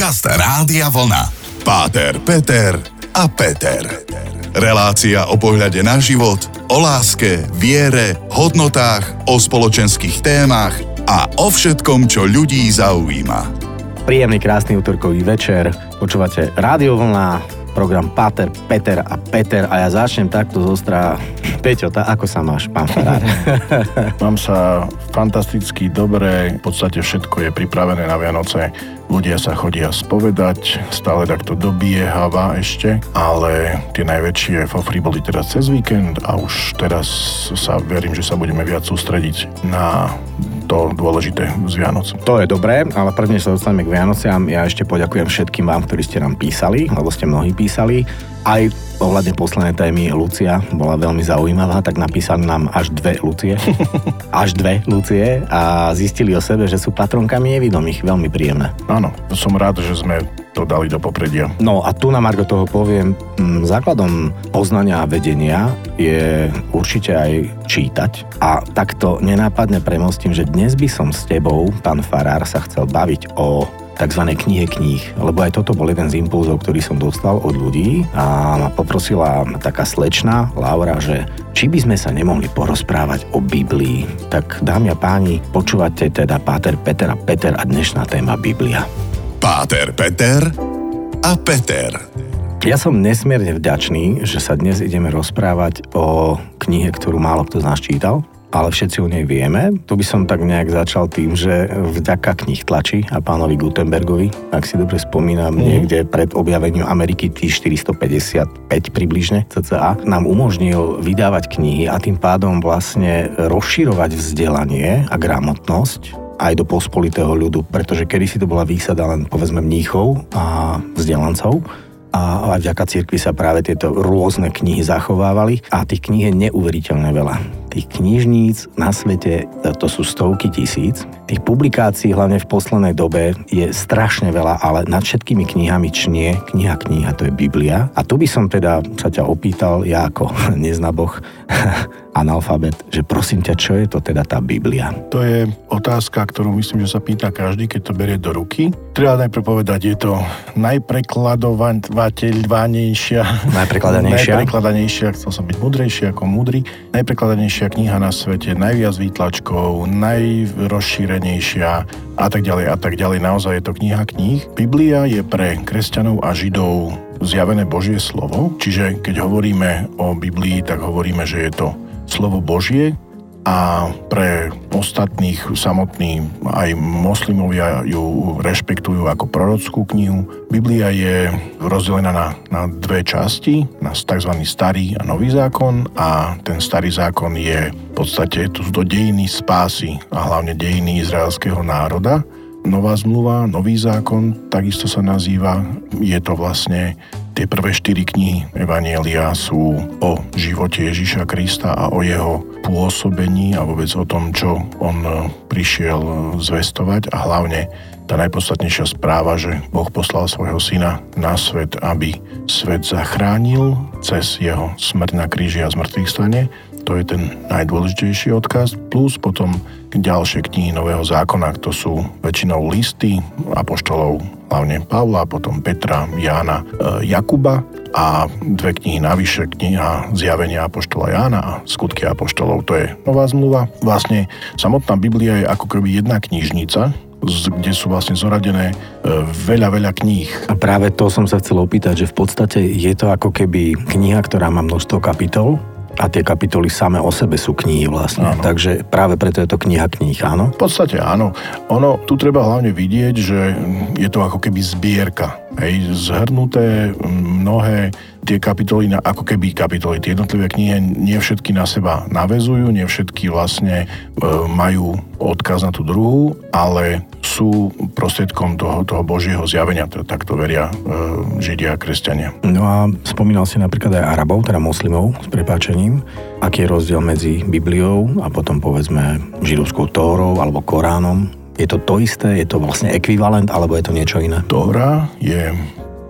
Podcast Rádia Vlna. Páter, Peter a Peter. Relácia o pohľade na život, o láske, viere, hodnotách, o spoločenských témach a o všetkom, čo ľudí zaujíma. Príjemný, krásny útorkový večer. Počúvate Rádio Vlna, program Páter, Peter a Peter a ja začnem takto zostra. Peťo, tá, ako sa máš, pán Farár? Mám sa fantasticky dobre, v podstate všetko je pripravené na Vianoce ľudia sa chodia spovedať, stále takto dobieháva ešte, ale tie najväčšie fofry boli teraz cez víkend a už teraz sa verím, že sa budeme viac sústrediť na to dôležité z Vianoc. To je dobré, ale prvne sa dostaneme k Vianociam. Ja ešte poďakujem všetkým vám, ktorí ste nám písali, lebo ste mnohí písali. Aj ohľadne poslednej témy Lucia bola veľmi zaujímavá, tak napísali nám až dve Lucie. až dve Lucie a zistili o sebe, že sú patronkami nevidomých. Veľmi príjemné. Áno, som rád, že sme to dali do popredia. No a tu na Margo toho poviem, základom poznania a vedenia je určite aj čítať a takto nenápadne premostím, že dnes by som s tebou, pán Farár, sa chcel baviť o tzv. knihe kníh, lebo aj toto bol jeden z impulzov, ktorý som dostal od ľudí a ma poprosila taká slečna Laura, že či by sme sa nemohli porozprávať o Biblii. Tak dámy a páni, počúvate teda Páter Peter a Peter a dnešná téma Biblia. Páter Peter a Peter. Ja som nesmierne vďačný, že sa dnes ideme rozprávať o knihe, ktorú málo kto z nás čítal, ale všetci o nej vieme. Tu by som tak nejak začal tým, že vďaka knih tlači a pánovi Gutenbergovi, ak si dobre spomínam, mm. niekde pred objavením Ameriky 455 približne cca, nám umožnil vydávať knihy a tým pádom vlastne rozširovať vzdelanie a gramotnosť aj do pospolitého ľudu, pretože kedysi to bola výsada len povedzme mníchov a vzdelancov a aj vďaka cirkvi sa práve tieto rôzne knihy zachovávali a tých kníh je neuveriteľne veľa. Tých knižníc na svete, to sú stovky tisíc. Tých publikácií, hlavne v poslednej dobe, je strašne veľa, ale nad všetkými knihami čnie kniha kniha, to je Biblia. A tu by som teda sa ťa opýtal, ja ako neznaboch, analfabet, že prosím ťa, čo je to teda tá Biblia? To je otázka, ktorú myslím, že sa pýta každý, keď to berie do ruky. Treba najprv povedať, je to najprekladovateľnejšia, najprekladanejšia, najprekladanejšia, chcel som byť mudrejší ako mudrý, najprekladanejšia kniha na svete, najviac výtlačkov, najrozšírenejšia a tak ďalej a tak ďalej. Naozaj je to kniha kníh. Biblia je pre kresťanov a židov zjavené Božie slovo, čiže keď hovoríme o Biblii, tak hovoríme, že je to slovo Božie a pre ostatných samotní aj moslimovia ju rešpektujú ako prorockú knihu. Biblia je rozdelená na, na dve časti, na tzv. starý a nový zákon a ten starý zákon je v podstate tu do dejiny spásy a hlavne dejiny izraelského národa. Nová zmluva, nový zákon, takisto sa nazýva, je to vlastne Tie prvé štyri knihy Evanielia sú o živote Ježiša Krista a o jeho pôsobení a vôbec o tom, čo on e, prišiel e, zvestovať a hlavne tá najpodstatnejšia správa, že Boh poslal svojho syna na svet, aby svet zachránil cez jeho smrť na kríži a zmrtvých stane. To je ten najdôležitejší odkaz. Plus potom ďalšie knihy Nového zákona, to sú väčšinou listy apoštolov hlavne Pavla, potom Petra, Jána, e, Jakuba a dve knihy navyše, kniha Zjavenia Apoštola Jána a Skutky Apoštolov, to je nová zmluva. Vlastne samotná Biblia je ako keby jedna knižnica, kde sú vlastne zoradené e, veľa, veľa kníh. A práve to som sa chcel opýtať, že v podstate je to ako keby kniha, ktorá má množstvo kapitol a tie kapitoly same o sebe sú knihy vlastne. Áno. Takže práve preto je to kniha kníh, áno? V podstate áno. Ono, tu treba hlavne vidieť, že je to ako keby zbierka. Hej, zhrnuté mnohé tie kapitoly, ako keby kapitoly, tie jednotlivé knihy nie všetky na seba navezujú, nie všetky vlastne e, majú odkaz na tú druhú, ale sú prostriedkom toho, toho Božieho zjavenia, to, tak to veria e, Židia a kresťania. No a spomínal si napríklad aj Arabov, teda moslimov, s prepáčením. Aký je rozdiel medzi Bibliou a potom povedzme židovskou Tórou alebo Koránom? Je to to isté? Je to vlastne ekvivalent alebo je to niečo iné? Tóra je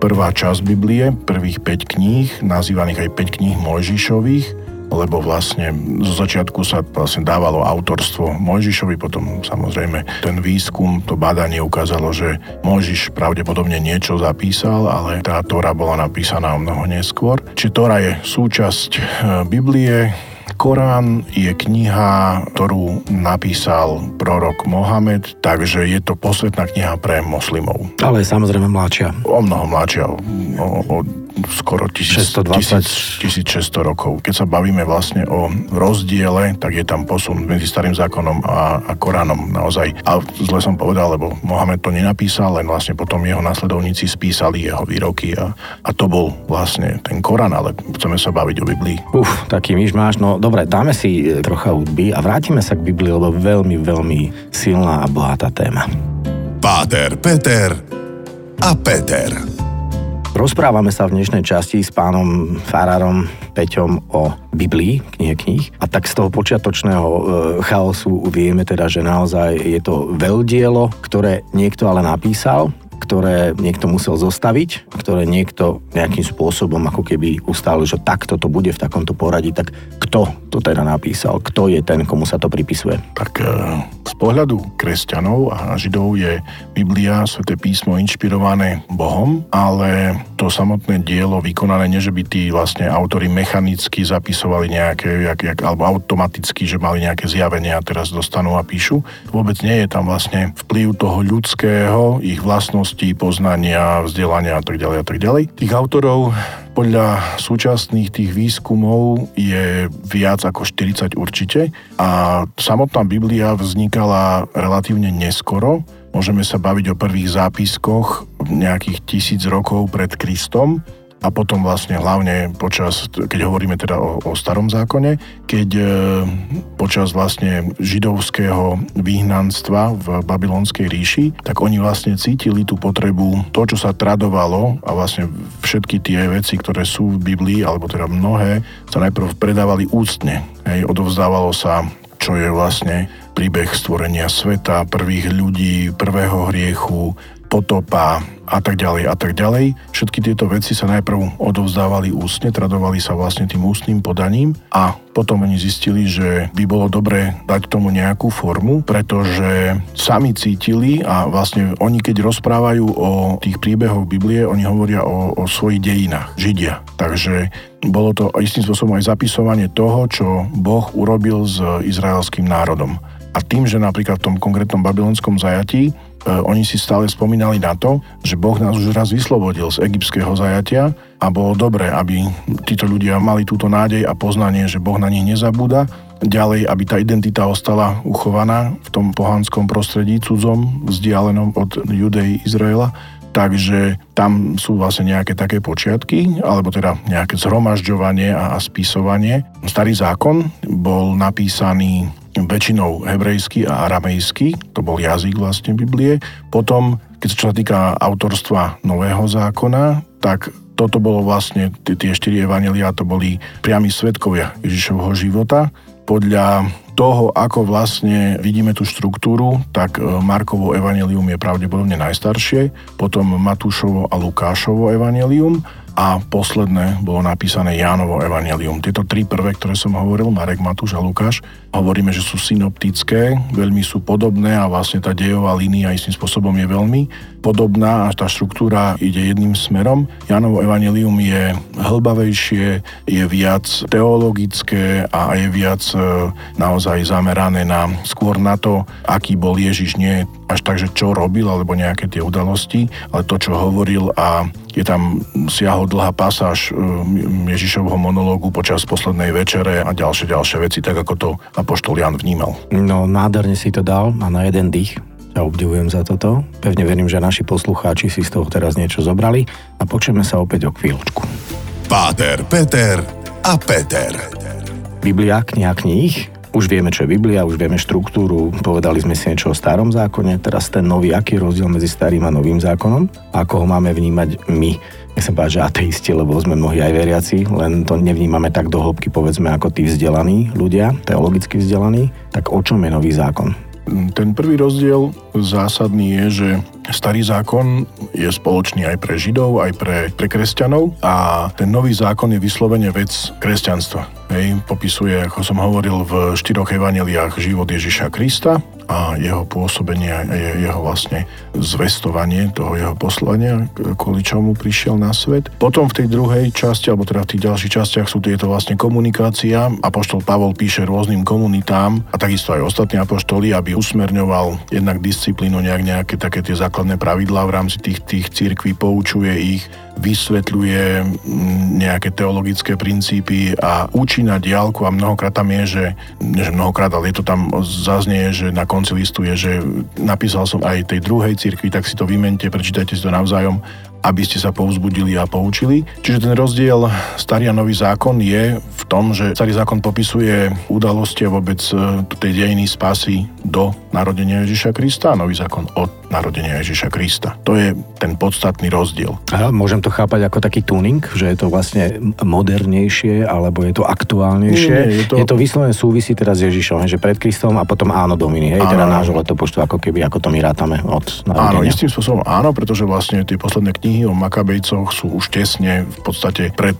prvá časť Biblie, prvých 5 kníh, nazývaných aj 5 kníh Mojžišových. lebo vlastne zo začiatku sa vlastne dávalo autorstvo Mojžišovi, potom samozrejme ten výskum, to badanie ukázalo, že Mojžiš pravdepodobne niečo zapísal, ale tá Tóra bola napísaná o mnoho neskôr. Čiže Tóra je súčasť e, Biblie, Korán je kniha, ktorú napísal prorok Mohamed, takže je to posvetná kniha pre moslimov. Ale samozrejme mladšia. O mnoho mladšia, o, o, skoro 1600 rokov. Keď sa bavíme vlastne o rozdiele, tak je tam posun medzi starým zákonom a, a Koránom naozaj. A zle som povedal, lebo Mohamed to nenapísal, len vlastne potom jeho nasledovníci spísali jeho výroky a, a to bol vlastne ten Korán, ale chceme sa baviť o Biblii. Uf, taký myš máš. No dobre, dáme si e, trocha hudby a vrátime sa k Biblii, lebo veľmi, veľmi silná a bohatá téma. Páter, Peter a Peter. Rozprávame sa v dnešnej časti s pánom Farárom Peťom o Biblii, knihe kníh. A tak z toho počiatočného e, chaosu vieme teda, že naozaj je to veľdielo, ktoré niekto ale napísal, ktoré niekto musel zostaviť, ktoré niekto nejakým spôsobom ako keby ustal, že takto to bude v takomto poradí, tak kto to teda napísal? Kto je ten, komu sa to pripisuje? Tak e, z pohľadu kresťanov a židov je Biblia, Sveté písmo inšpirované Bohom, ale to samotné dielo vykonané, nie že by tí vlastne autory mechanicky zapisovali nejaké, jak, jak, alebo automaticky, že mali nejaké zjavenia a teraz dostanú a píšu. Vôbec nie je tam vlastne vplyv toho ľudského, ich vlastnosti vedomostí, poznania, vzdelania a tak ďalej a tak ďalej. Tých autorov podľa súčasných tých výskumov je viac ako 40 určite a samotná Biblia vznikala relatívne neskoro. Môžeme sa baviť o prvých zápiskoch nejakých tisíc rokov pred Kristom a potom vlastne hlavne počas, keď hovoríme teda o, o starom zákone, keď e, počas vlastne židovského vyhnanstva v babylonskej ríši, tak oni vlastne cítili tú potrebu, to, čo sa tradovalo a vlastne všetky tie veci, ktoré sú v Biblii, alebo teda mnohé, sa najprv predávali ústne. Hej, odovzdávalo sa čo je vlastne príbeh stvorenia sveta, prvých ľudí, prvého hriechu, potopa a tak ďalej a tak ďalej. Všetky tieto veci sa najprv odovzdávali ústne, tradovali sa vlastne tým ústnym podaním a potom oni zistili, že by bolo dobré dať tomu nejakú formu, pretože sami cítili a vlastne oni keď rozprávajú o tých príbehoch Biblie, oni hovoria o, o svojich dejinách, Židia. Takže bolo to istým spôsobom aj zapisovanie toho, čo Boh urobil s izraelským národom. A tým, že napríklad v tom konkrétnom babylonskom zajatí E, oni si stále spomínali na to, že Boh nás už raz vyslobodil z egyptského zajatia a bolo dobré, aby títo ľudia mali túto nádej a poznanie, že Boh na nich nezabúda. Ďalej, aby tá identita ostala uchovaná v tom pohanskom prostredí cudzom, vzdialenom od Judej Izraela. Takže tam sú vlastne nejaké také počiatky, alebo teda nejaké zhromažďovanie a, a spisovanie. Starý zákon bol napísaný väčšinou hebrejsky a aramejsky, to bol jazyk vlastne Biblie. Potom, keď sa týka autorstva Nového zákona, tak toto bolo vlastne, tie štyri evanelia, to boli priami svetkovia Ježišovho života. Podľa toho, ako vlastne vidíme tú štruktúru, tak e, Markovo evanelium je pravdepodobne najstaršie, potom Matúšovo a Lukášovo evanelium a posledné bolo napísané Jánovo evanelium. Tieto tri prvé, ktoré som hovoril, Marek, Matúš a Lukáš, hovoríme, že sú synoptické, veľmi sú podobné a vlastne tá dejová línia istým spôsobom je veľmi podobná a tá štruktúra ide jedným smerom. Jánovo evanelium je hlbavejšie, je viac teologické a je viac e, naozaj zamerané na skôr na to, aký bol Ježiš, nie až tak, že čo robil alebo nejaké tie udalosti, ale to, čo hovoril a je tam siahol dlhá pasáž e, Ježišovho monológu počas poslednej večere a ďalšie, ďalšie veci, tak ako to apoštol Jan vnímal. No, nádherne si to dal a na jeden dých. Ja obdivujem za toto. Pevne verím, že naši poslucháči si z toho teraz niečo zobrali a počujeme sa opäť o chvíľočku. Páter, Peter a Peter. Biblia, kniha kníh, už vieme, čo je Biblia, už vieme štruktúru, povedali sme si niečo o starom zákone, teraz ten nový, aký je rozdiel medzi starým a novým zákonom, ako ho máme vnímať my. Nechcem povedať, že ateisti, lebo sme mnohí aj veriaci, len to nevnímame tak do hĺbky, povedzme, ako tí vzdelaní ľudia, teologicky vzdelaní. Tak o čom je nový zákon? Ten prvý rozdiel zásadný je, že starý zákon je spoločný aj pre Židov, aj pre, pre kresťanov a ten nový zákon je vyslovene vec kresťanstva. Hej, popisuje, ako som hovoril, v štyroch evaneliách život Ježiša Krista a jeho pôsobenie a jeho vlastne zvestovanie toho jeho poslania, kvôli čomu prišiel na svet. Potom v tej druhej časti, alebo teda v tých ďalších častiach sú tieto vlastne komunikácia. Apoštol Pavol píše rôznym komunitám a takisto aj ostatní apoštoli, aby usmerňoval jednak disciplínu, nejak nejaké také tie základné pravidlá v rámci tých, tých církví, poučuje ich, vysvetľuje mm, nejaké teologické princípy a učí na diálku a mnohokrát tam je, že, že mnohokrát, ale je to tam zaznie, že na konci listu je, že napísal som aj tej druhej cirkvi, tak si to vymente, prečítajte si to navzájom aby ste sa povzbudili a poučili. Čiže ten rozdiel starý a nový zákon je v tom, že starý zákon popisuje udalosti a vôbec e, tej dejiny spásy do narodenia Ježiša Krista a nový zákon od narodenia Ježiša Krista. To je ten podstatný rozdiel. A môžem to chápať ako taký tuning, že je to vlastne modernejšie, alebo je to aktuálnejšie? Nie, nie, je, to... je to vyslovene súvisí teraz s Ježišom, že pred Kristom a potom áno Dominy, hej, teda áno. teda nášho letopočtu, ako keby, ako to my rátame od narodenia. Áno, istým spôsobom áno, pretože vlastne tie posledné knihy o Makabejcoch sú už tesne v podstate pred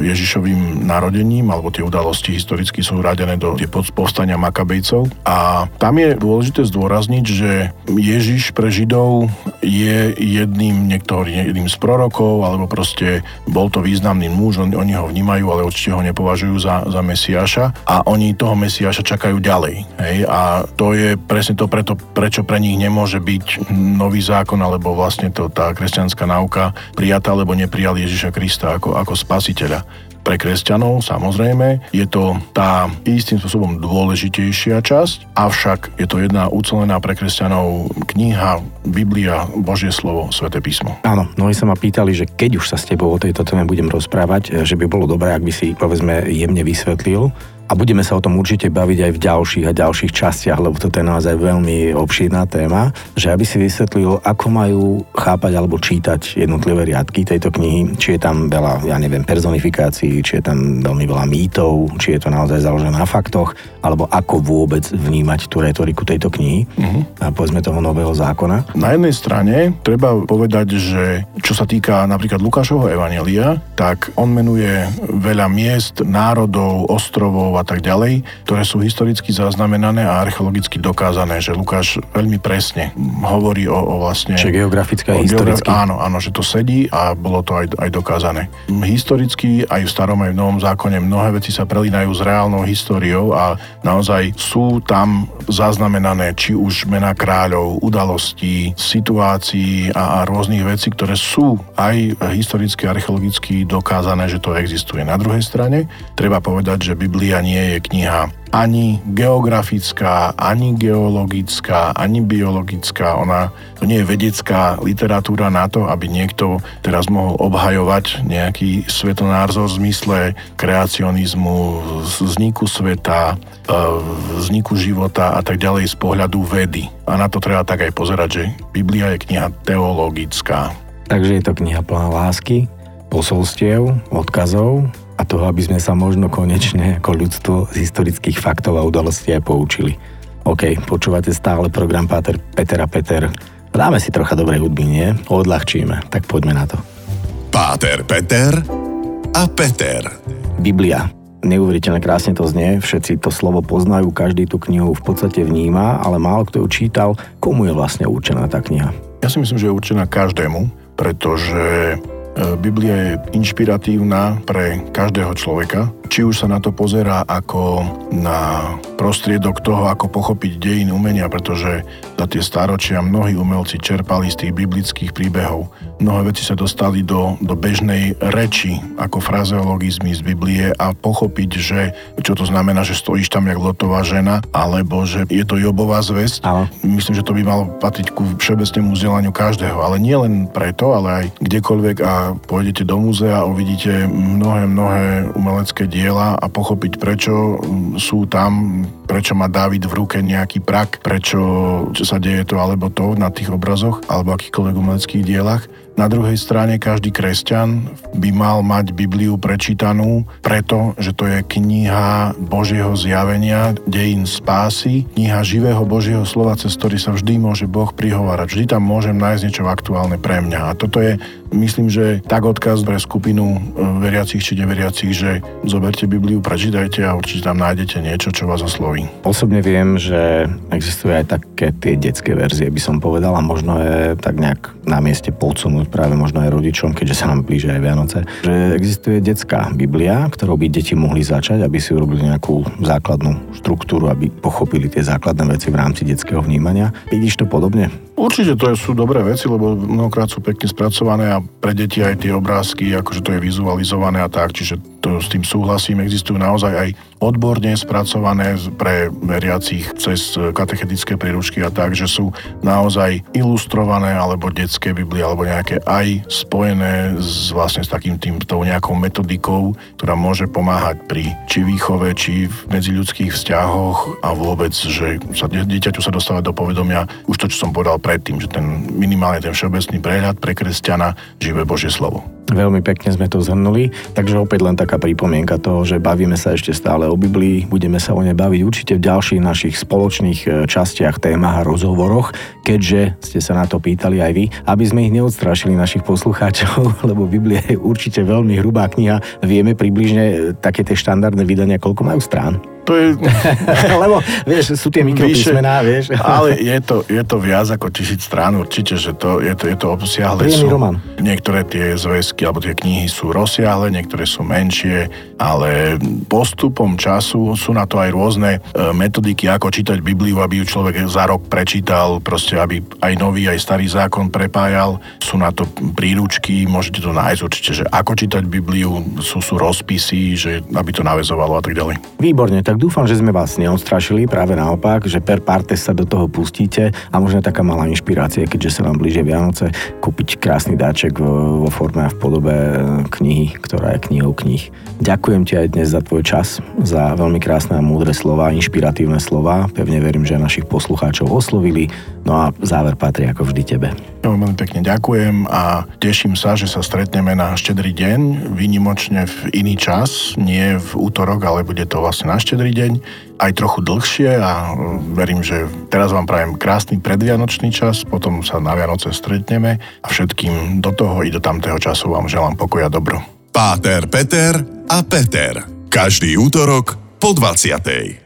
Ježišovým narodením, alebo tie udalosti historicky sú radené do povstania Makabejcov. A tam je dôležité zdôrazniť, že Ježiš pre Židov je jedným, niektorý, jedným z prorokov, alebo proste bol to významný muž, on, oni ho vnímajú, ale určite ho nepovažujú za, za Mesiáša a oni toho Mesiáša čakajú ďalej. Hej? A to je presne to preto, prečo pre nich nemôže byť nový zákon, alebo vlastne to, tá kresťanská náuka prijatá, alebo neprijali Ježiša Krista ako, ako spasiteľa pre kresťanov, samozrejme. Je to tá istým spôsobom dôležitejšia časť, avšak je to jedna ucelená pre kresťanov kniha, Biblia, Božie slovo, Svete písmo. Áno, mnohí sa ma pýtali, že keď už sa s tebou o tejto téme budem rozprávať, že by bolo dobré, ak by si povedzme jemne vysvetlil, a budeme sa o tom určite baviť aj v ďalších a ďalších častiach, lebo toto je naozaj veľmi obšírna téma, že aby si vysvetlil, ako majú chápať alebo čítať jednotlivé riadky tejto knihy, či je tam veľa, ja neviem, personifikácií, či je tam veľmi veľa mýtov, či je to naozaj založené na faktoch, alebo ako vôbec vnímať tú retoriku tejto knihy, uh-huh. a povedzme toho nového zákona. Na jednej strane treba povedať, že čo sa týka napríklad Lukášovho evanelia, tak on menuje veľa miest, národov, ostrovov, a tak ďalej, ktoré sú historicky zaznamenané a archeologicky dokázané, že Lukáš veľmi presne hovorí o, o vlastne... Čiže geografické a historicky. Áno, áno, že to sedí a bolo to aj, aj dokázané. Historicky aj v starom aj v novom zákone mnohé veci sa prelínajú s reálnou históriou a naozaj sú tam zaznamenané či už mená kráľov, udalostí, situácií a, a rôznych vecí, ktoré sú aj historicky archeologicky dokázané, že to existuje. Na druhej strane treba povedať, že Biblia nie je kniha ani geografická, ani geologická, ani biologická. Ona to nie je vedecká literatúra na to, aby niekto teraz mohol obhajovať nejaký svetonárzor v zmysle kreacionizmu, vzniku sveta, e, vzniku života a tak ďalej z pohľadu vedy. A na to treba tak aj pozerať, že Biblia je kniha teologická. Takže je to kniha plná lásky, posolstiev, odkazov, a toho, aby sme sa možno konečne ako ľudstvo z historických faktov a udalostí aj poučili. OK, počúvate stále program Páter Peter a Peter. Dáme si trocha dobrej hudby, nie? Odľahčíme, tak poďme na to. Páter Peter a Peter. Biblia. Neuveriteľne krásne to znie, všetci to slovo poznajú, každý tú knihu v podstate vníma, ale málo kto ju čítal. Komu je vlastne určená tá kniha? Ja si myslím, že je určená každému, pretože Biblia je inšpiratívna pre každého človeka, či už sa na to pozerá ako na prostriedok toho, ako pochopiť dejiny umenia, pretože za tie stáročia mnohí umelci čerpali z tých biblických príbehov. Mnohé veci sa dostali do, do bežnej reči, ako frazeologizmy z Biblie a pochopiť, že čo to znamená, že stojíš tam jak lotová žena, alebo že je to Jobová zväzť. Ale. Myslím, že to by malo patriť ku všeobecnému vzdelaniu každého, ale nie len preto, ale aj kdekoľvek a pôjdete do múzea a uvidíte mnohé, mnohé umelecké diela a pochopiť, prečo sú tam, prečo má Dávid v ruke nejaký prak, prečo sa deje to alebo to na tých obrazoch alebo akýchkoľvek umeleckých dielach na druhej strane každý kresťan by mal mať Bibliu prečítanú, preto, že to je kniha Božieho zjavenia, dejín spásy, kniha živého Božieho slova, cez ktorý sa vždy môže Boh prihovárať. Vždy tam môžem nájsť niečo aktuálne pre mňa. A toto je Myslím, že tak odkaz pre skupinu e, veriacich či neveriacich, že zoberte Bibliu, prečítajte a určite tam nájdete niečo, čo vás osloví. Osobne viem, že existujú aj také tie detské verzie, by som povedal, a možno je tak nejak na mieste podsunúť práve možno aj rodičom, keďže sa nám blíže aj Vianoce, že existuje detská Biblia, ktorou by deti mohli začať, aby si urobili nejakú základnú štruktúru, aby pochopili tie základné veci v rámci detského vnímania. Vidíš to podobne? Určite to sú dobré veci, lebo mnohokrát sú pekne spracované a pre deti aj tie obrázky, akože to je vizualizované a tak, čiže s tým súhlasím. Existujú naozaj aj odborne spracované pre veriacich cez katechetické príručky a tak, že sú naozaj ilustrované alebo detské Biblie alebo nejaké aj spojené s, vlastne s takým tým, tou nejakou metodikou, ktorá môže pomáhať pri či výchove, či v medziľudských vzťahoch a vôbec, že sa dieťaťu sa dostáva do povedomia už to, čo som povedal predtým, že ten minimálne ten všeobecný prehľad pre kresťana živé Božie slovo. Veľmi pekne sme to zhrnuli, takže opäť len taká pripomienka toho, že bavíme sa ešte stále o Biblii, budeme sa o nej baviť určite v ďalších našich spoločných e, častiach, témach a rozhovoroch, keďže ste sa na to pýtali aj vy, aby sme ich neodstrašili našich poslucháčov, lebo Biblia je určite veľmi hrubá kniha. Vieme približne e, také tie štandardné vydania, koľko majú strán? To je... Lebo, vieš, sú tie mikropísmená, vieš. ale je to, je to viac ako tisíc strán určite, že to, je to, je to obsiahle. Príjemný román. Niektoré tie zväzky alebo tie knihy sú rozsiahle, niektoré sú menšie, ale postupom času sú na to aj rôzne e, metodiky, ako čítať Bibliu, aby ju človek za rok prečítal, proste aby aj nový, aj starý zákon prepájal. Sú na to príručky, môžete to nájsť určite, že ako čítať Bibliu, sú, sú rozpisy, že aby to navezovalo a tak ďalej. Výborne, tak tak dúfam, že sme vás neodstrašili, práve naopak, že per partes sa do toho pustíte a možno taká malá inšpirácia, keďže sa nám blíže Vianoce, kúpiť krásny dáček vo forme a v podobe e, knihy, ktorá je knihou knih. Ďakujem ti aj dnes za tvoj čas, za veľmi krásne a múdre slova, inšpiratívne slova. Pevne verím, že našich poslucháčov oslovili. No a záver patrí ako vždy tebe. Veľmi pekne ďakujem a teším sa, že sa stretneme na štedrý deň, výnimočne v iný čas, nie v útorok, ale bude to vlastne na štedrý štedrý deň, aj trochu dlhšie a verím, že teraz vám prajem krásny predvianočný čas, potom sa na Vianoce stretneme a všetkým do toho i do tamtého času vám želám pokoja dobro. Páter, Peter a Peter. Každý útorok po 20.